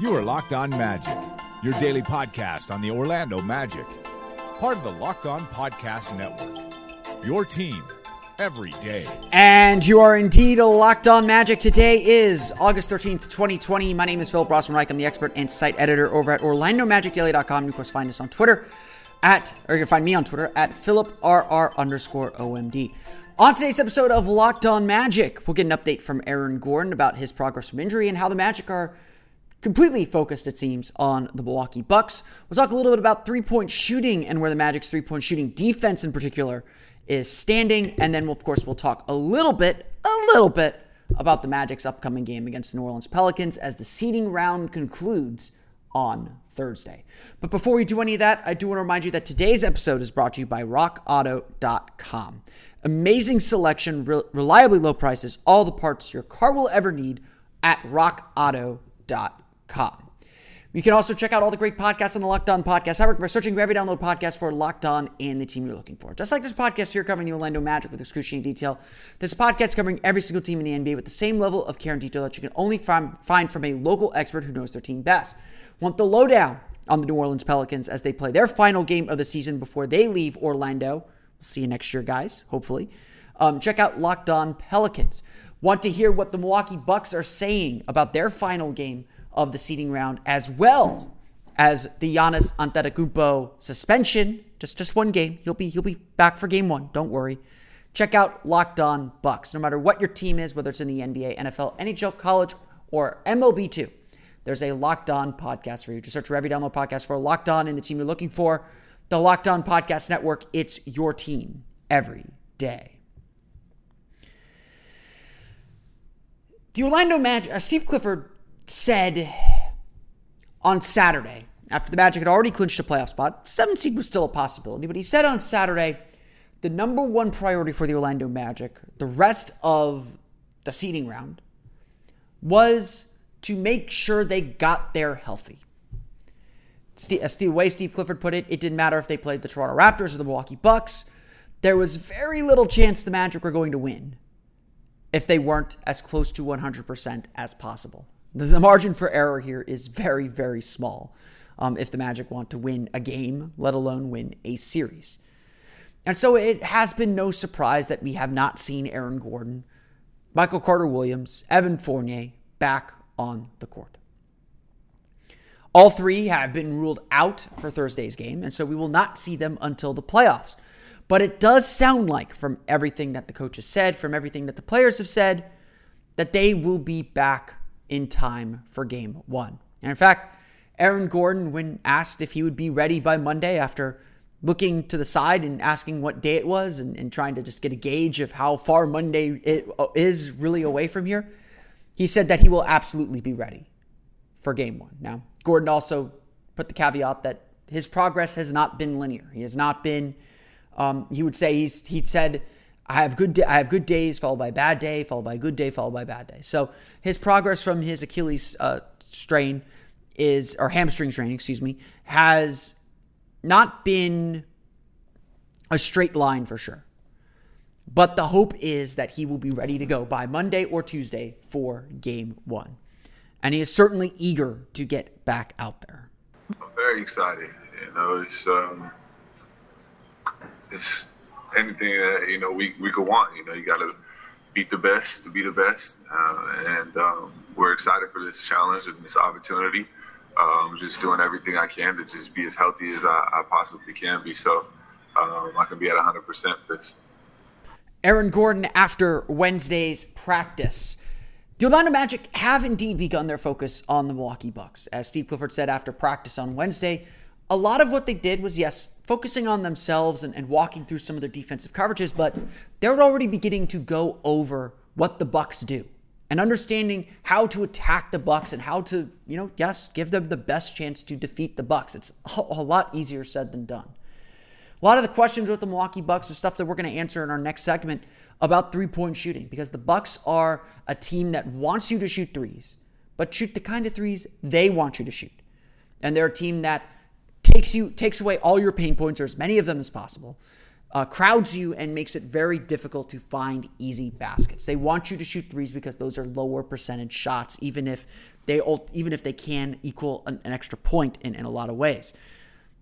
You are Locked On Magic, your daily podcast on the Orlando Magic, part of the Locked On Podcast Network. Your team every day. And you are indeed a locked on magic. Today is August 13th, 2020. My name is Philip Rossman Reich. I'm the expert and site editor over at OrlandoMagicDaily.com. You, of course, find us on Twitter at, or you can find me on Twitter at PhilipRR underscore OMD. On today's episode of Locked On Magic, we'll get an update from Aaron Gordon about his progress from injury and how the Magic are completely focused, it seems, on the Milwaukee Bucks. We'll talk a little bit about three point shooting and where the Magic's three point shooting defense in particular is standing. And then, of course, we'll talk a little bit, a little bit about the Magic's upcoming game against the New Orleans Pelicans as the seeding round concludes on Thursday. But before we do any of that, I do want to remind you that today's episode is brought to you by rockauto.com. Amazing selection, re- reliably low prices, all the parts your car will ever need at rockauto.com. You can also check out all the great podcasts on the Locked On Podcast Network by searching for every download podcast for Locked On and the team you're looking for. Just like this podcast here covering the Orlando Magic with excruciating detail, this podcast covering every single team in the NBA with the same level of care and detail that you can only find, find from a local expert who knows their team best. Want the lowdown on the New Orleans Pelicans as they play their final game of the season before they leave Orlando? We'll see you next year, guys, hopefully. Um, check out Locked On Pelicans. Want to hear what the Milwaukee Bucks are saying about their final game of the seeding round, as well as the Giannis Antetokounmpo suspension. Just just one game. He'll be he'll be back for game one. Don't worry. Check out Locked On Bucks. No matter what your team is, whether it's in the NBA, NFL, NHL, college, or MLB two, there's a Locked On podcast for you. Just search for every download podcast for Locked On and the team you're looking for. The Locked On Podcast Network. It's your team every day. The Orlando Magic, uh, Steve Clifford said on Saturday, after the Magic had already clinched a playoff spot, seven seed was still a possibility, but he said on Saturday, the number one priority for the Orlando Magic, the rest of the seeding round, was to make sure they got there healthy. As the way Steve Clifford put it, it didn't matter if they played the Toronto Raptors or the Milwaukee Bucks. There was very little chance the Magic were going to win if they weren't as close to 100% as possible. The margin for error here is very, very small um, if the Magic want to win a game, let alone win a series. And so it has been no surprise that we have not seen Aaron Gordon, Michael Carter Williams, Evan Fournier back on the court. All three have been ruled out for Thursday's game, and so we will not see them until the playoffs. But it does sound like, from everything that the coach has said, from everything that the players have said, that they will be back in time for game one. And in fact, Aaron Gordon, when asked if he would be ready by Monday after looking to the side and asking what day it was and, and trying to just get a gauge of how far Monday it is really away from here, he said that he will absolutely be ready. for game one. Now, Gordon also put the caveat that his progress has not been linear. He has not been. Um, he would say he's he said I have good I have good days followed by bad day followed by good day followed by bad day. So his progress from his Achilles uh, strain is or hamstring strain, excuse me, has not been a straight line for sure. But the hope is that he will be ready to go by Monday or Tuesday for game one. And he is certainly eager to get back out there. I'm very excited. You know, it's um, it's anything that you know we we could want. You know, you got to beat the best to be the best, uh, and um, we're excited for this challenge and this opportunity. Um, just doing everything I can to just be as healthy as I, I possibly can be, so um, I can be at 100% for this. Aaron Gordon after Wednesday's practice. The Orlando Magic have indeed begun their focus on the Milwaukee Bucks. As Steve Clifford said after practice on Wednesday, a lot of what they did was, yes, focusing on themselves and, and walking through some of their defensive coverages, but they're already beginning to go over what the Bucks do and understanding how to attack the Bucks and how to, you know, yes, give them the best chance to defeat the Bucks. It's a, lot easier said than done. A lot of the questions with the Milwaukee Bucks are stuff that we're going to answer in our next segment about three-point shooting because the Bucks are a team that wants you to shoot threes, but shoot the kind of threes they want you to shoot. And they're a team that takes you takes away all your pain points or as many of them as possible. Uh, crowds you and makes it very difficult to find easy baskets. They want you to shoot threes because those are lower percentage shots, even if they even if they can equal an, an extra point in, in a lot of ways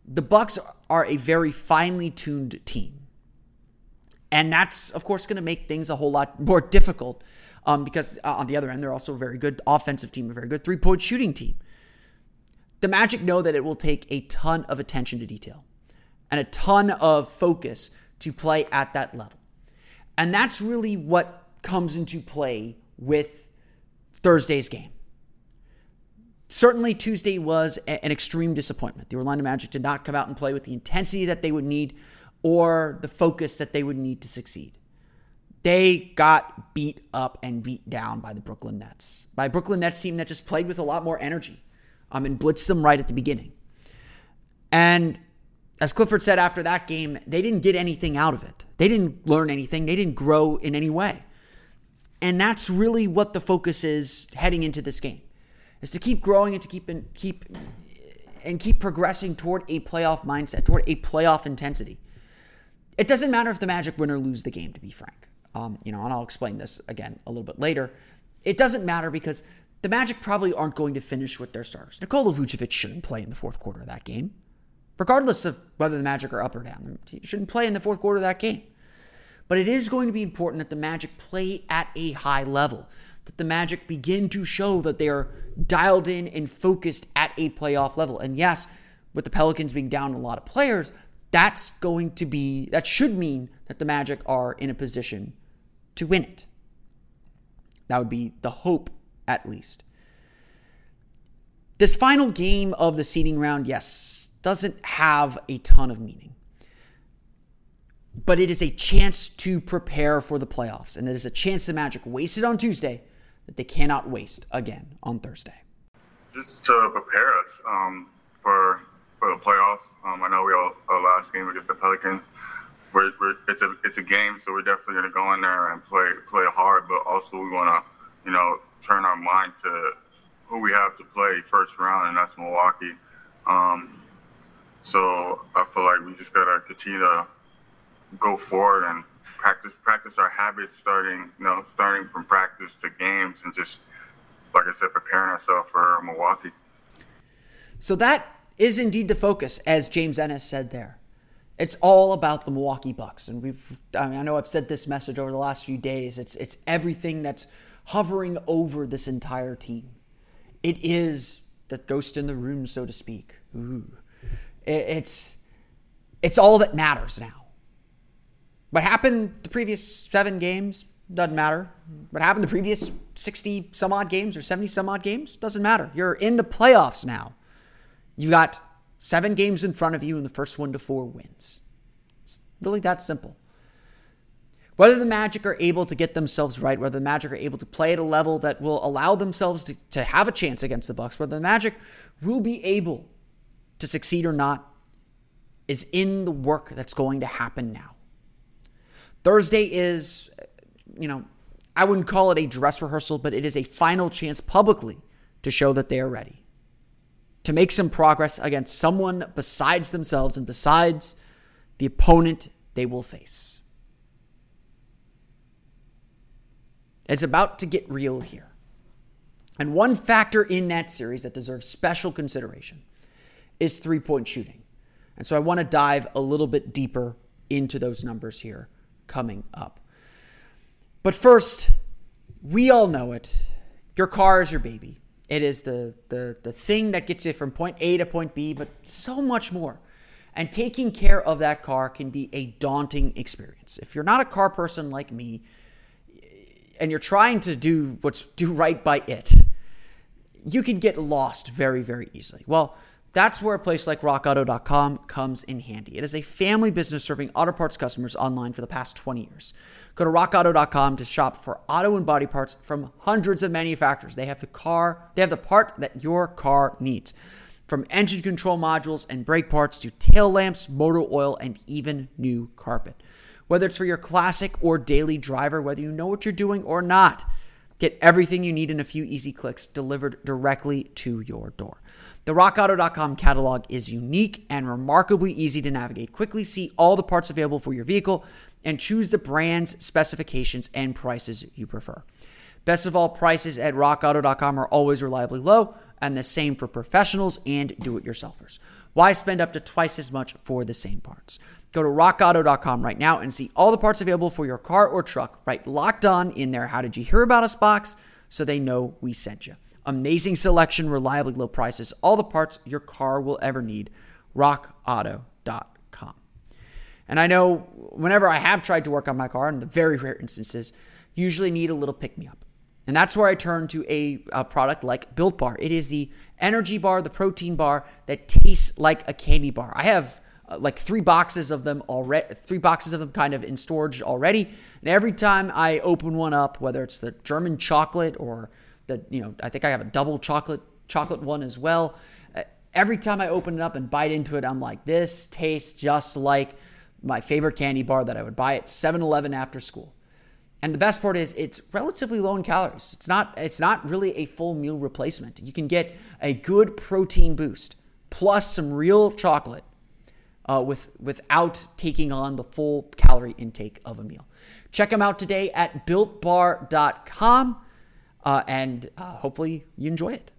the Bucks are a very finely tuned team. And that's, of course, going to make things a whole lot more difficult um, because uh, on the other end, they're also a very good offensive team, a very good three point shooting team. The Magic know that it will take a ton of attention to detail and a ton of focus to play at that level. And that's really what comes into play with Thursday's game. Certainly, Tuesday was an extreme disappointment. The Orlando Magic did not come out and play with the intensity that they would need or the focus that they would need to succeed. They got beat up and beat down by the Brooklyn Nets, by a Brooklyn Nets team that just played with a lot more energy um, and blitzed them right at the beginning. And as Clifford said after that game, they didn't get anything out of it. They didn't learn anything. They didn't grow in any way. And that's really what the focus is heading into this game is to keep growing and to keep and keep and keep progressing toward a playoff mindset, toward a playoff intensity. It doesn't matter if the Magic win or lose the game, to be frank. Um, you know, and I'll explain this again a little bit later. It doesn't matter because the Magic probably aren't going to finish with their starters. Nikola Vucevic shouldn't play in the fourth quarter of that game, regardless of whether the Magic are up or down. He shouldn't play in the fourth quarter of that game. But it is going to be important that the Magic play at a high level that the Magic begin to show that they are dialed in and focused at a playoff level. And yes, with the Pelicans being down a lot of players, that's going to be, that should mean that the Magic are in a position to win it. That would be the hope, at least. This final game of the seeding round, yes, doesn't have a ton of meaning. But it is a chance to prepare for the playoffs. And it is a chance the Magic wasted on Tuesday that they cannot waste again on Thursday. Just to prepare us um, for for the playoffs. Um, I know we all our last game against the Pelicans. We're, we're, it's a it's a game, so we're definitely going to go in there and play play hard. But also we want to, you know, turn our mind to who we have to play first round, and that's Milwaukee. Um, so I feel like we just got to continue to go forward and practice practice our habits starting you know starting from practice to games and just like I said preparing ourselves for Milwaukee. So that is indeed the focus, as James Ennis said there. It's all about the Milwaukee Bucks, and we've. I mean, I know I've said this message over the last few days. It's it's everything that's hovering over this entire team. It is the ghost in the room, so to speak. Ooh, it's it's all that matters now. What happened the previous seven games doesn't matter. What happened the previous 60 some odd games or 70 some odd games doesn't matter. You're in the playoffs now. You've got seven games in front of you, and the first one to four wins. It's really that simple. Whether the Magic are able to get themselves right, whether the Magic are able to play at a level that will allow themselves to, to have a chance against the Bucks, whether the Magic will be able to succeed or not, is in the work that's going to happen now. Thursday is, you know, I wouldn't call it a dress rehearsal, but it is a final chance publicly to show that they are ready to make some progress against someone besides themselves and besides the opponent they will face. It's about to get real here. And one factor in that series that deserves special consideration is three point shooting. And so I want to dive a little bit deeper into those numbers here coming up. But first, we all know it. Your car is your baby. It is the, the, the thing that gets you from point A to point B, but so much more. And taking care of that car can be a daunting experience. If you're not a car person like me, and you're trying to do what's do right by it, you can get lost very, very easily. Well, that's where a place like rockauto.com comes in handy. It is a family business serving auto parts customers online for the past 20 years. Go to rockauto.com to shop for auto and body parts from hundreds of manufacturers. They have the car, they have the part that your car needs. From engine control modules and brake parts to tail lamps, motor oil, and even new carpet. Whether it's for your classic or daily driver, whether you know what you're doing or not, get everything you need in a few easy clicks delivered directly to your door. The rockauto.com catalog is unique and remarkably easy to navigate. Quickly see all the parts available for your vehicle and choose the brands, specifications, and prices you prefer. Best of all, prices at rockauto.com are always reliably low, and the same for professionals and do it yourselfers. Why spend up to twice as much for the same parts? Go to rockauto.com right now and see all the parts available for your car or truck. Right locked on in there. How did you hear about us box so they know we sent you. Amazing selection, reliably low prices, all the parts your car will ever need. RockAuto.com. And I know whenever I have tried to work on my car, in the very rare instances, usually need a little pick me up. And that's where I turn to a, a, product like Built Bar. It is the energy bar, the protein bar that tastes like a candy bar. I have uh, like three boxes of them already, three boxes of them kind of in storage already. And every time I open one up, whether it's the German chocolate or the you know I think I have a double chocolate chocolate one as well. Uh, every time I open it up and bite into it, I'm like, this tastes just like my favorite candy bar that I would buy at 7-Eleven after school. And the best part is it's relatively low in calories. It's not it's not really a full meal replacement. You can get a good protein boost plus some real chocolate uh, with without taking on the full calorie intake of a meal. Check them out today at builtbar.com uh, and uh, hopefully you enjoy it.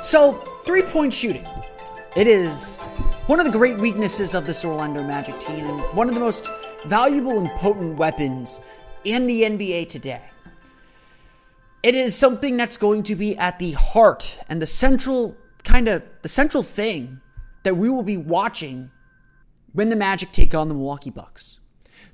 So, three point shooting. It is one of the great weaknesses of this Orlando Magic team and one of the most valuable and potent weapons in the NBA today. It is something that's going to be at the heart and the central kind of the central thing that we will be watching when the Magic take on the Milwaukee Bucks.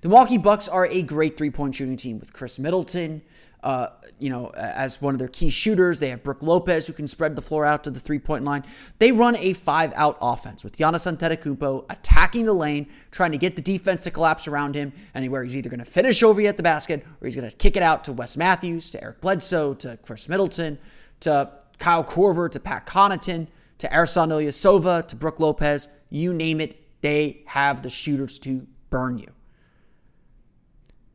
The Milwaukee Bucks are a great three-point shooting team with Khris Middleton, uh, you know, as one of their key shooters. They have Brook Lopez who can spread the floor out to the three point line. They run a five out offense with Giannis Antetokounmpo attacking the lane, trying to get the defense to collapse around him, and where he's either going to finish over you at the basket or he's going to kick it out to Wes Matthews, to Eric Bledsoe, to Khris Middleton, to Kyle Korver, to Pat Connaughton, to Ersan Ilyasova, to Brook Lopez. You name it, they have the shooters to burn you.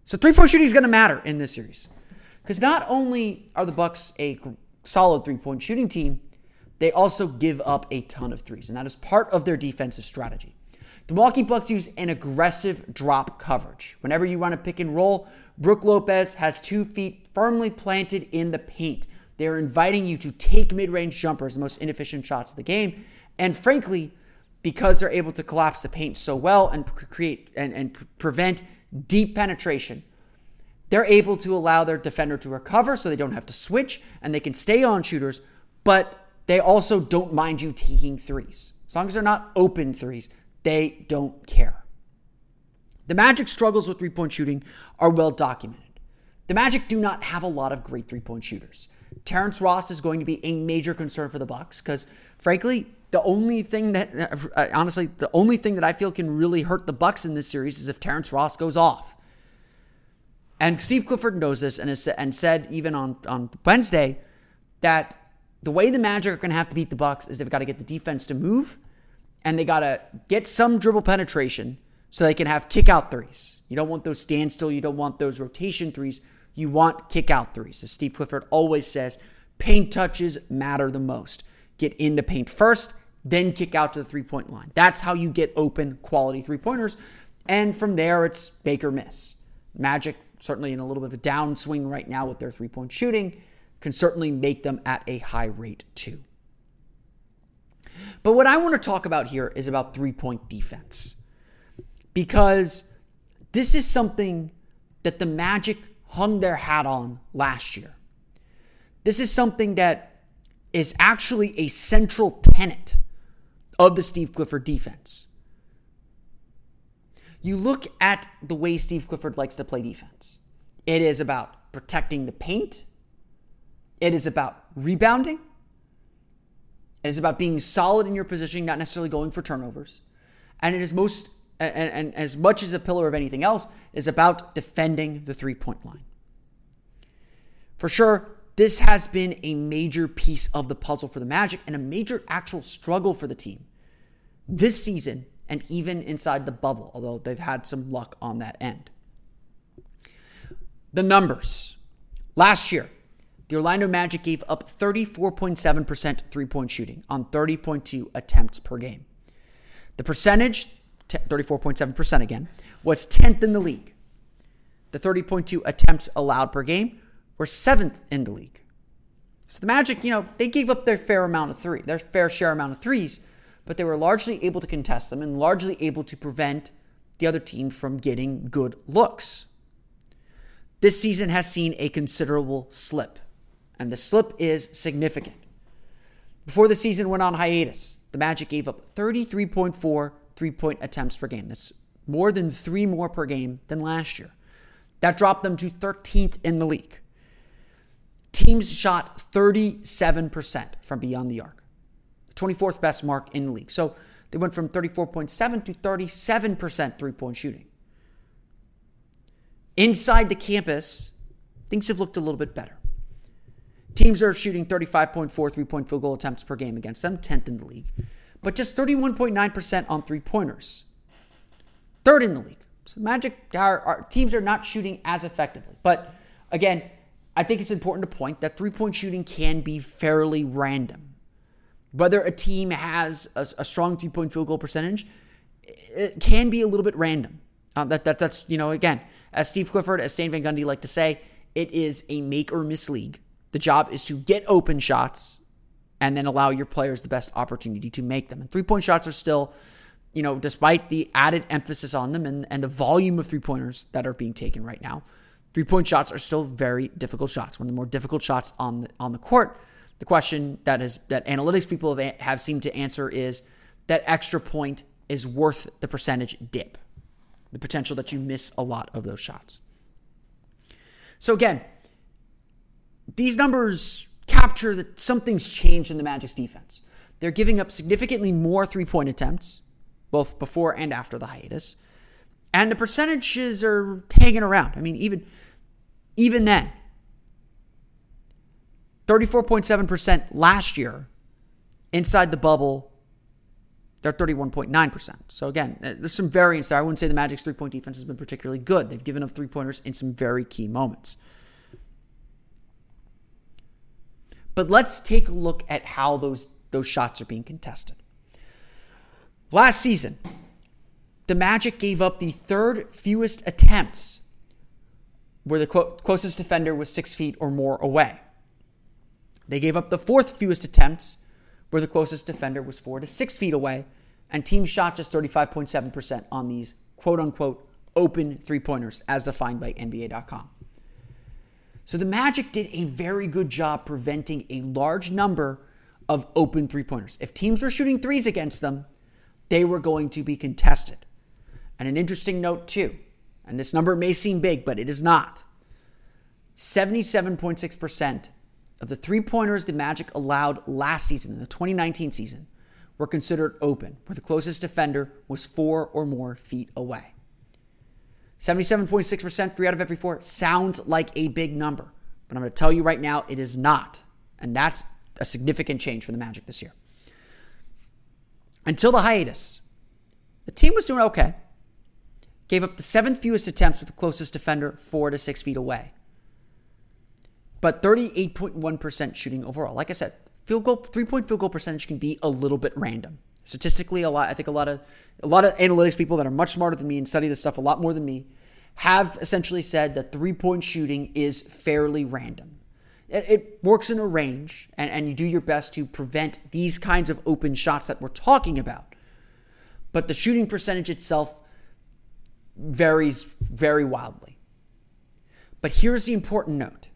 So three point shooting is going to matter in this series. Because not only are the Bucks a solid three-point shooting team, they also give up a ton of threes, and that is part of their defensive strategy. The Milwaukee Bucks use an aggressive drop coverage. Whenever you run a pick and roll, Brook Lopez has two feet firmly planted in the paint. They're inviting you to take mid-range jumpers, the most inefficient shots of the game, and frankly, because they're able to collapse the paint so well and create and, and prevent deep penetration, they're able to allow their defender to recover so they don't have to switch and they can stay on shooters, but they also don't mind you taking threes. As long as they're not open threes, they don't care. The Magic struggles with three point shooting are well documented. the Magic do not have a lot of great three point shooters. Terrence Ross is going to be a major concern for the Bucks because, frankly, the only thing that, uh, honestly, the only thing that I feel can really hurt the Bucks in this series is if Terrence Ross goes off. And Steve Clifford knows this and, and said even on, on Wednesday that the way the Magic are going to have to beat the Bucks is they've got to get the defense to move and they got to get some dribble penetration so they can have kick out threes. You don't want those standstill, you don't want those rotation threes. You want kick out threes. As Steve Clifford always says, paint touches matter the most. Get into paint first, then kick out to the three point line. That's how you get open quality three pointers. And from there, it's Baker miss. Magic, certainly in a little bit of a downswing right now with their three point shooting, can certainly make them at a high rate too. But what I want to talk about here is about three point defense. Because this is something that the Magic hung their hat on last year. This is something that is actually a central tenet of the Steve Clifford defense. You look at the way Steve Clifford likes to play defense. It is about protecting the paint. It is about rebounding. It is about being solid in your positioning, not necessarily going for turnovers. And it is most, and, and as much as a pillar of anything else, is about defending the three point line. For sure, this has been a major piece of the puzzle for the Magic and a major actual struggle for the team this season and even inside the bubble, although they've had some luck on that end. The numbers. Last year, the Orlando Magic gave up 34.7% three point shooting on 30.2 attempts per game. The percentage, 34.7% again, was 10th in the league. The 30.2 attempts allowed per game were 7th in the league. So the Magic, you know, they gave up their fair amount of three, their fair share amount of threes, but they were largely able to contest them and largely able to prevent the other team from getting good looks. This season has seen a considerable slip, and the slip is significant. Before the season went on hiatus, the Magic gave up 33.4 three point attempts per game. That's more than three more per game than last year. That dropped them to 13th in the league. Teams shot 37% from beyond the arc. 24th best mark in the league. So they went from 34.7 to 37% three point shooting. Inside the campus, things have looked a little bit better. Teams are shooting 35.4 three point field goal attempts per game against them, 10th in the league, but just 31.9% on three pointers, third in the league. So Magic, our, our teams are not shooting as effectively. But again, I think it's important to point that three point shooting can be fairly random. Whether a team has a, a strong three point field goal percentage, it can be a little bit random. Uh, that, that That's, you know, again, as Steve Clifford, as Stan Van Gundy like to say, it is a make or miss league. The job is to get open shots and then allow your players the best opportunity to make them. And three point shots are still, you know, despite the added emphasis on them and, and the volume of three pointers that are being taken right now, three point shots are still very difficult shots. One of the more difficult shots on the, on the court. The question that is that analytics people have, have seemed to answer is that extra point is worth the percentage dip, the potential that you miss a lot of those shots. So again, these numbers capture that something's changed in the Magic's defense. They're giving up significantly more three point attempts, both before and after the hiatus. And the percentages are hanging around. I mean, even even then, 34.7% last year inside the bubble. They're 31.9%. So again, uh, there's some variance there. I wouldn't say the Magic's three point defense has been particularly good. They've given up three pointers in some very key moments. But let's take a look at how those, those shots are being contested. Last season, the Magic gave up the third fewest attempts where the clo- closest defender was six feet or more away. They gave up the fourth fewest attempts, where the closest defender was four to six feet away, and teams shot just 35.7% on these quote unquote open three pointers as defined by NBA.com. So the Magic did a very good job preventing a large number of open three pointers. If teams were shooting threes against them, they were going to be contested. And an interesting note, too, and this number may seem big, but it is not. 77.6% of the three pointers the Magic allowed last season, in the 2019 season, were considered open, where the closest defender was four or more feet away. 77.6%, three out of every four, sounds like a big number. But I'm going to tell you right now, it is not. And that's a significant change for the Magic this year. Until the hiatus, the team was doing okay. Gave up the seventh fewest attempts with the closest defender four to six feet away. But 38.1% shooting overall. Like I said, field goal, three point field goal percentage can be a little bit random. Statistically, a lot. I think a lot of a lot of analytics people that are much smarter than me and study this stuff a lot more than me have essentially said that three point shooting is fairly random. It, it works in a range, and, and you do your best to prevent these kinds of open shots that we're talking about. But the shooting percentage itself varies very wildly. But here's the important note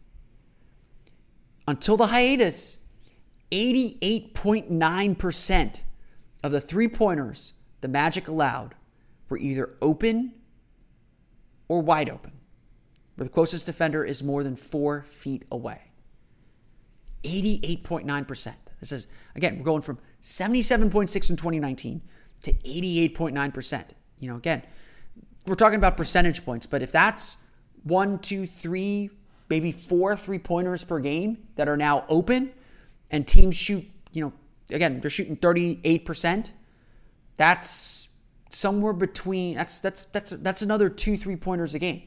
until the hiatus, 88.9% of the three pointers the Magic allowed were either open or wide open, where the closest defender is more than four feet away. 88.9%. This is, again, we're going from 77.6 in 2019 to 88.9%. You know, again, we're talking about percentage points, but if that's one, two, three, maybe four three pointers per game that are now open, and teams shoot, you know, again, they're shooting 38%, that's somewhere between that's that's that's that's another two three pointers a game.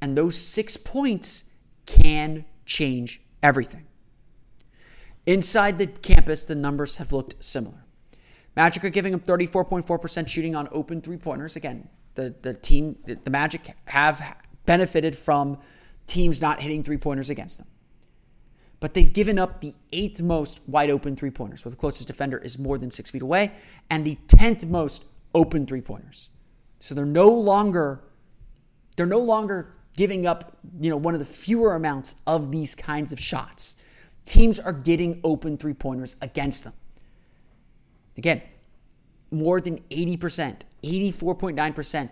And those 6 points can change everything. Inside the campus, the numbers have looked similar. Magic are giving up 34.4% shooting on open three pointers. Again, the, the team, the Magic have benefited from teams not hitting three pointers against them. But they've given up the eighth most wide open three pointers, where the closest defender is more than six feet away, and the tenth most open three pointers. So they're no longer they're no longer giving up, you know, one of the fewer amounts of these kinds of shots. Teams are getting open three pointers against them. Again, more than 80%, 84.9%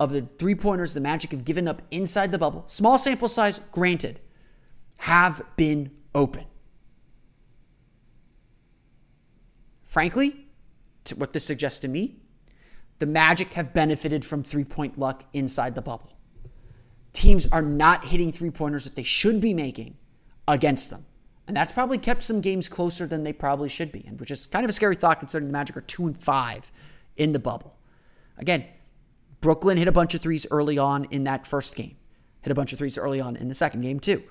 of the three pointers the Magic have given up inside the bubble, small sample size, granted, have been open. Frankly, what this suggests to me, the Magic have benefited from three point luck inside the bubble. Teams are not hitting three pointers that they should be making against them. And that's probably kept some games closer than they probably should be, and which is kind of a scary thought considering the Magic are two and five in the bubble. Again, Brooklyn hit a bunch of threes early on in that first game. Hit a bunch of threes early on in the second game too.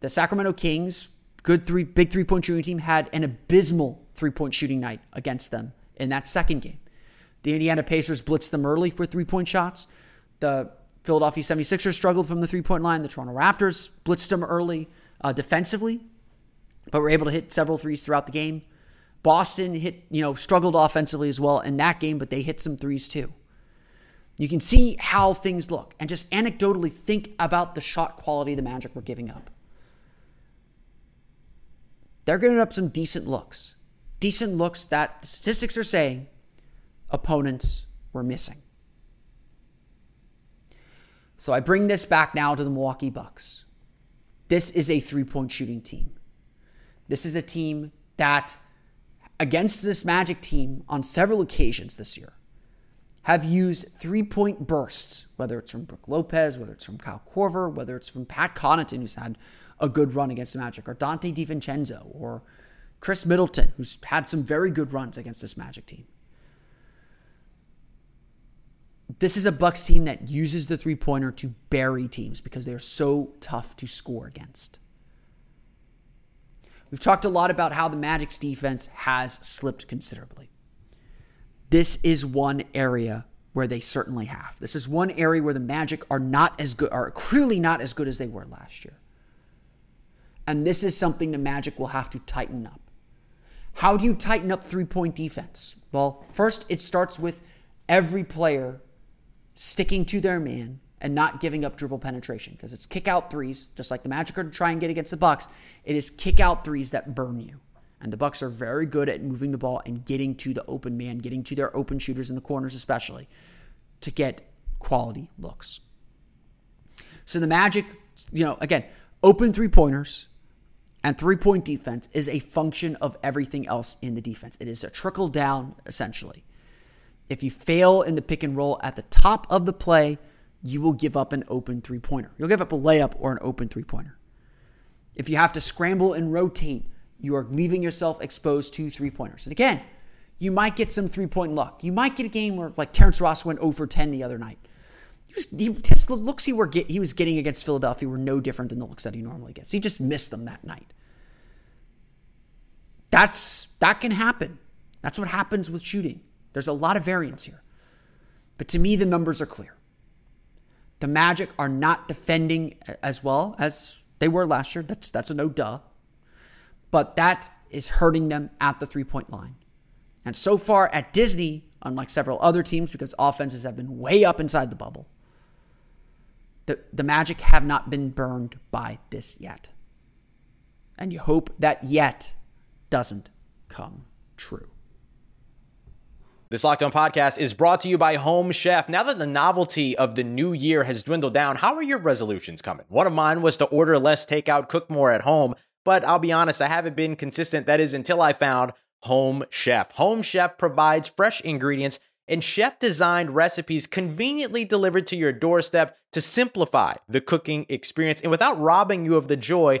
The Sacramento Kings, good three, big three point shooting team, had an abysmal three point shooting night against them in that second game. The Indiana Pacers blitzed them early for three point shots. The Philadelphia 76ers struggled from the three point line. The Toronto Raptors blitzed them early uh, defensively, but were able to hit several threes throughout the game. Boston hit, you know, struggled offensively as well in that game, but they hit some threes too. You can see how things look and just anecdotally think about the shot quality the Magic were giving up. They're giving up some decent looks. Decent looks that the statistics are saying opponents were missing. So I bring this back now to the Milwaukee Bucks. This is a three point shooting team. This is a team that, against this Magic team on several occasions this year, have used three point bursts, whether it's from Brook Lopez, whether it's from Kyle Korver, whether it's from Pat Connaughton, who's had a good run against the Magic, or Donte DiVincenzo, or Khris Middleton, who's had some very good runs against this Magic team. This is a Bucks team that uses the three pointer to bury teams because they are so tough to score against. We've talked a lot about how the Magic's defense has slipped considerably this is one area where they certainly have. This is one area where the Magic are not as good, are clearly not as good as they were last year. And this is something the Magic will have to tighten up. How do you tighten up three point defense? Well, first, it starts with every player sticking to their man and not giving up dribble penetration because it's kick out threes, just like the Magic are trying to try and get against the Bucks. It is kick out threes that burn you. And the Bucks are very good at moving the ball and getting to the open man, getting to their open shooters in the corners especially to get quality looks. So the Magic you know, again, open three pointers and three point defense is a function of everything else in the defense. It is a trickle down, essentially. If you fail in the pick and roll at the top of the play, you will give up an open three pointer. You'll give up a layup or an open three pointer. If you have to scramble and rotate, you are leaving yourself exposed to three pointers. And again, you might get some three point luck. You might get a game where, like Terrence Ross went over 10 the other night. He was, he, his looks he, were get, he was getting against Philadelphia were no different than the looks that he normally gets. He just missed them that night. That's that can happen. That's what happens with shooting. There's a lot of variance here. But to me, the numbers are clear. The Magic are not defending as well as they were last year. That's that's a no duh. But that is hurting them at the three-point line. And so far at Disney, unlike several other teams, because offenses have been way up inside the bubble, the, the Magic have not been burned by this yet. And you hope that yet doesn't come true. This Locked On podcast is brought to you by Home Chef. Now that the novelty of the new year has dwindled down, how are your resolutions coming? One of mine was to order less takeout, cook more at home, but I'll be honest, I haven't been consistent. That is until I found Home Chef. Home Chef provides fresh ingredients and chef designed recipes conveniently delivered to your doorstep to simplify the cooking experience and without robbing you of the joy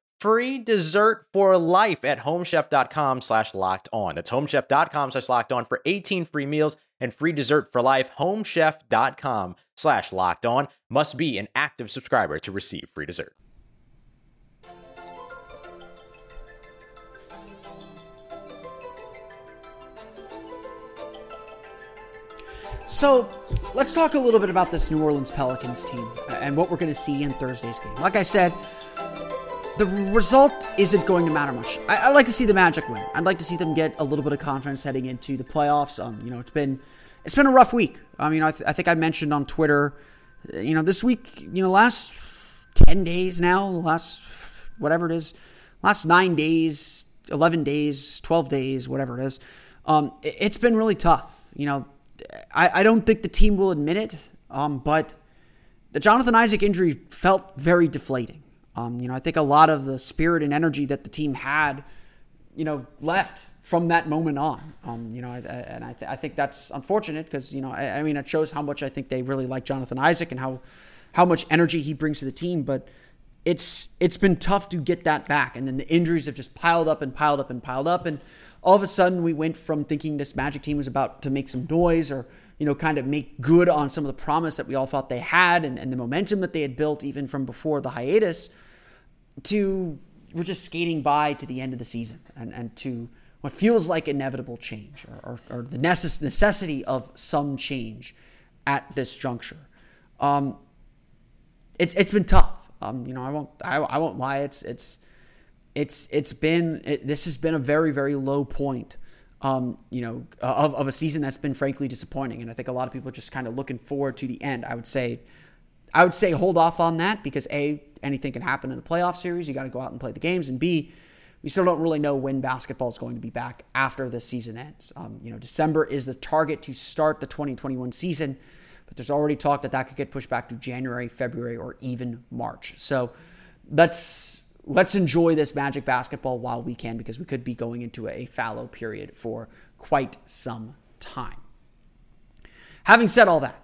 free dessert for life at homechef.com slash locked on. That's homechef.com slash locked on for 18 free meals and free dessert for life. Homechef.com slash locked on must be an active subscriber to receive free dessert. So let's talk a little bit about this New Orleans Pelicans team and what we're going to see in Thursday's game. Like I said, the result isn't going to matter much. I, I, like to see the Magic win. I'd like to see them get a little bit of confidence heading into the playoffs. Um, you know, it's been it's been a rough week. I mean, I, th- I think I mentioned on Twitter, you know, this week, you know, last ten days now, last whatever it is, last nine days, eleven days, twelve days, whatever it is, um, it, it's been really tough. You know, I, I don't think the team will admit it, um, but the Jonathan Isaac injury felt very deflating. Um, you know, I think a lot of the spirit and energy that the team had, you know, left from that moment on. Um, you know, I, I, and I, th- I think that's unfortunate because you know, I, I mean, it shows how much I think they really like Jonathan Isaac and how how much energy he brings to the team. But it's it's been tough to get that back, and then the injuries have just piled up and piled up and piled up, and all of a sudden we went from thinking this Magic team was about to make some noise or you know, kind of make good on some of the promise that we all thought they had and, and the momentum that they had built even from before the hiatus to we're just skating by to the end of the season and, and to what feels like inevitable change or, or, or the necess- necessity of some change at this juncture. Um, it's it's been tough. Um, you know, I won't I, I won't lie. It's it's it's it's been it, this has been a very very low point um, you know, of, of a season that's been frankly disappointing. And I think a lot of people are just kind of looking forward to the end. I would say, I would say hold off on that because A, anything can happen in the playoff series. You got to go out and play the games. And B, we still don't really know when basketball is going to be back after the season ends. Um, you know, December is the target to start the 2021 season, but there's already talk that that could get pushed back to January, February, or even March. So let's let's enjoy this Magic basketball while we can because we could be going into a fallow period for quite some time. Having said all that,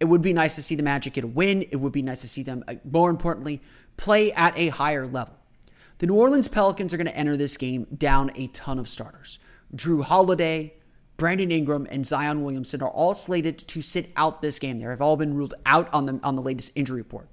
it would be nice to see the Magic get a win. It would be nice to see them, uh, more importantly, play at a higher level. The New Orleans Pelicans are going to enter this game down a ton of starters. Jrue Holiday, Brandon Ingram, and Zion Williamson are all slated to sit out this game. They have all been ruled out on the on the latest injury report.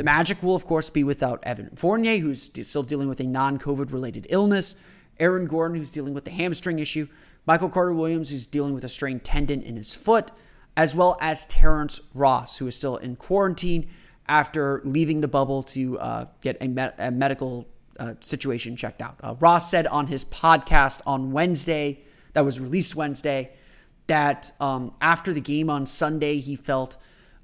The Magic will, of course, be without Evan Fournier, who's still dealing with a non COVID related illness, Aaron Gordon, who's dealing with the hamstring issue, Michael Carter Williams, who's dealing with a strained tendon in his foot, as well as Terrence Ross, who is still in quarantine after leaving the bubble to uh, get a, me- a medical uh, situation checked out. Uh, Ross said on his podcast on Wednesday that was released Wednesday. That um, after the game on Sunday, he felt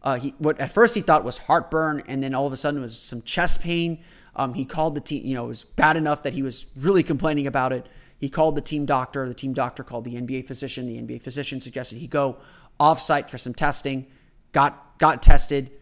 uh, he what at first he thought was heartburn, and then all of a sudden it was some chest pain. Um, he called the team. You know, it was bad enough that he was really complaining about it. He called the team doctor. The team doctor called the NBA physician. The NBA physician suggested he go offsite for some testing. Got got tested,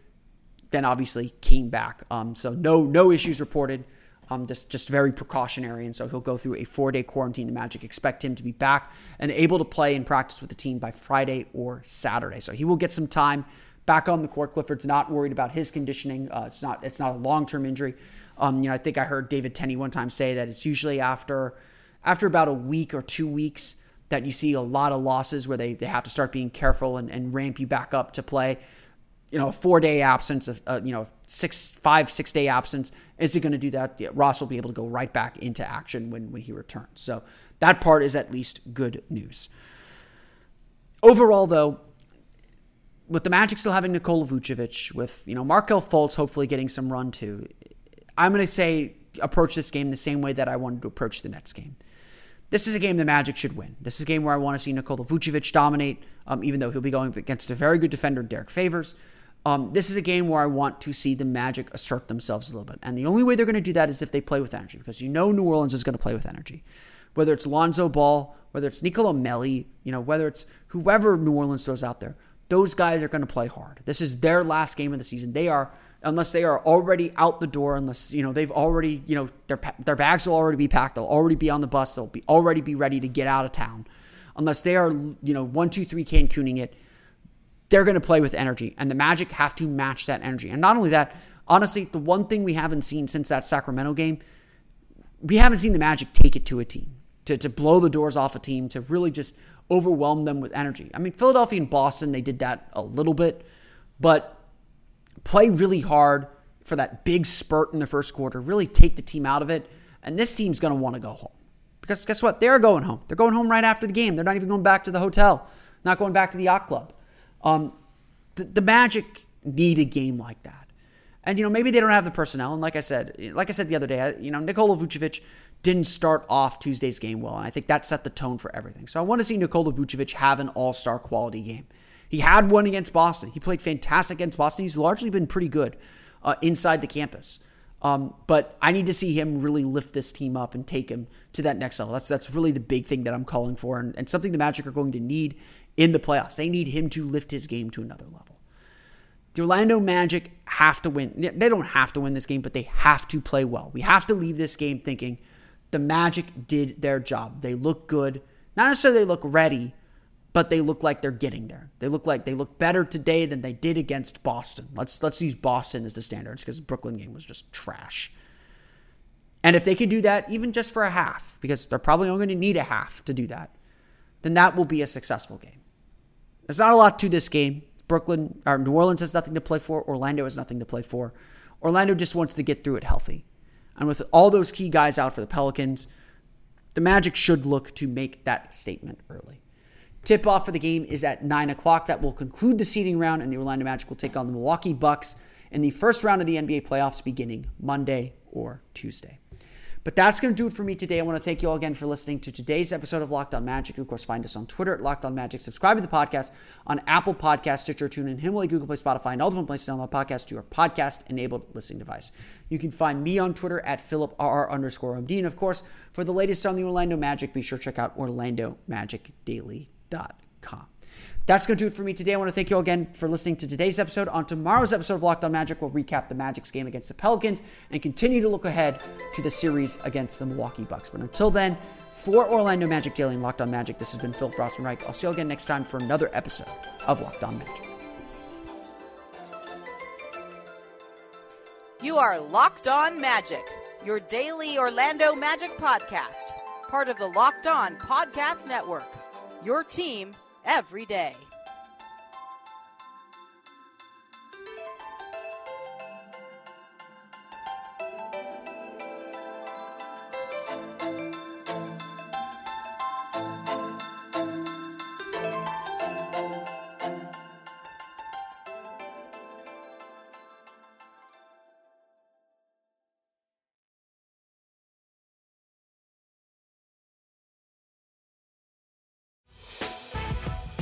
then obviously came back. Um, so no no issues reported. Um, just just very precautionary, and so he'll go through a four day quarantine. The Magic expect him to be back and able to play and practice with the team by Friday or Saturday. So he will get some time back on the court. Clifford's not worried about his conditioning. Uh, it's not it's not a long term injury. Um, you know, I think I heard David Tenney one time say that it's usually after after about a week or two weeks that you see a lot of losses where they, they have to start being careful and, and ramp you back up to play. You know, a four day absence, of, uh, you know, six, five, six day absence. Is it going to do that? Yeah, Ross will be able to go right back into action when, when he returns. So that part is at least good news. Overall, though, with the Magic still having Nikola Vucevic, with you know Markelle Fultz hopefully getting some run too, I'm going to say approach this game the same way that I wanted to approach the Nets game. This is a game the Magic should win. This is a game where I want to see Nikola Vucevic dominate, um, even though he'll be going against a very good defender, Derrick Favors. Um, this is a game where I want to see the Magic assert themselves a little bit. And the only way they're going to do that is if they play with energy, because you know New Orleans is going to play with energy. Whether it's Lonzo Ball, whether it's Nicolo Melli, you know, whether it's whoever New Orleans throws out there, those guys are going to play hard. This is their last game of the season. They are unless they are already out the door, unless you know they've already you know their their bags will already be packed, they'll already be on the bus, they'll be already be ready to get out of town. Unless they are you know one two three Cancuning it, they're going to play with energy, and the Magic have to match that energy. And not only that, honestly, the one thing we haven't seen since that Sacramento game, we haven't seen the Magic take it to a team to to blow the doors off a team to really just overwhelm them with energy. I mean, Philadelphia and Boston, they did that a little bit, but play really hard for that big spurt in the first quarter, really take the team out of it. And this team's going to want to go home. Because guess what? They're going home. They're going home right after the game. They're not even going back to the hotel, not going back to the yacht club. Um, the, the Magic need a game like that. And, you know, maybe they don't have the personnel. And like I said, like I said the other day, you know, Nikola Vucevic didn't start off Tuesday's game well. And I think that set the tone for everything. So I want to see Nikola Vucevic have an all star quality game. He had one against Boston. He played fantastic against Boston. He's largely been pretty good uh, inside the campus. Um, but I need to see him really lift this team up and take him to that next level. That's that's really the big thing that I'm calling for, and, and something the Magic are going to need in the playoffs. They need him to lift his game to another level. The Orlando Magic have to win. They don't have to win this game, but they have to play well. We have to leave this game thinking the Magic did their job. They look good. Not necessarily they look ready, but they look like they're getting there. They look like they look better today than they did against Boston. Let's let's use Boston as the standards because the Brooklyn game was just trash. And if they could do that even just for a half, because they're probably only going to need a half to do that, then that will be a successful game. There's not a lot to this game. Brooklyn or New Orleans has nothing to play for. Orlando has nothing to play for. Orlando just wants to get through it healthy. And with all those key guys out for the Pelicans, the Magic should look to make that statement early. Tip off for the game is at 9 o'clock. That will conclude the seeding round, and the Orlando Magic will take on the Milwaukee Bucks in the first round of the NBA playoffs beginning Monday or Tuesday. But that's going to do it for me today. I want to thank you all again for listening to today's episode of Locked On Magic. Of course, find us on Twitter at Locked On Magic. Subscribe to the podcast on Apple Podcasts, Stitcher, TuneIn, Himalaya, Google Play, Spotify, and all the fun places to download podcasts to your podcast-enabled listening device. You can find me on Twitter at PhilipRR underscore MD. And of course, for the latest on the Orlando Magic, be sure to check out Orlando Magic com. That's going to do it for me today. I want to thank you all again for listening to today's episode. On tomorrow's episode of Locked On Magic, we'll recap the Magic's game against the Pelicans and continue to look ahead to the series against the Milwaukee Bucks. But until then, for Orlando Magic Daily and Locked On Magic, this has been Phil Rossman-Reich. I'll see you again next time for another episode of Locked On Magic. You are Locked On Magic, your daily Orlando Magic podcast, part of the Locked On Podcast Network. Your team every day.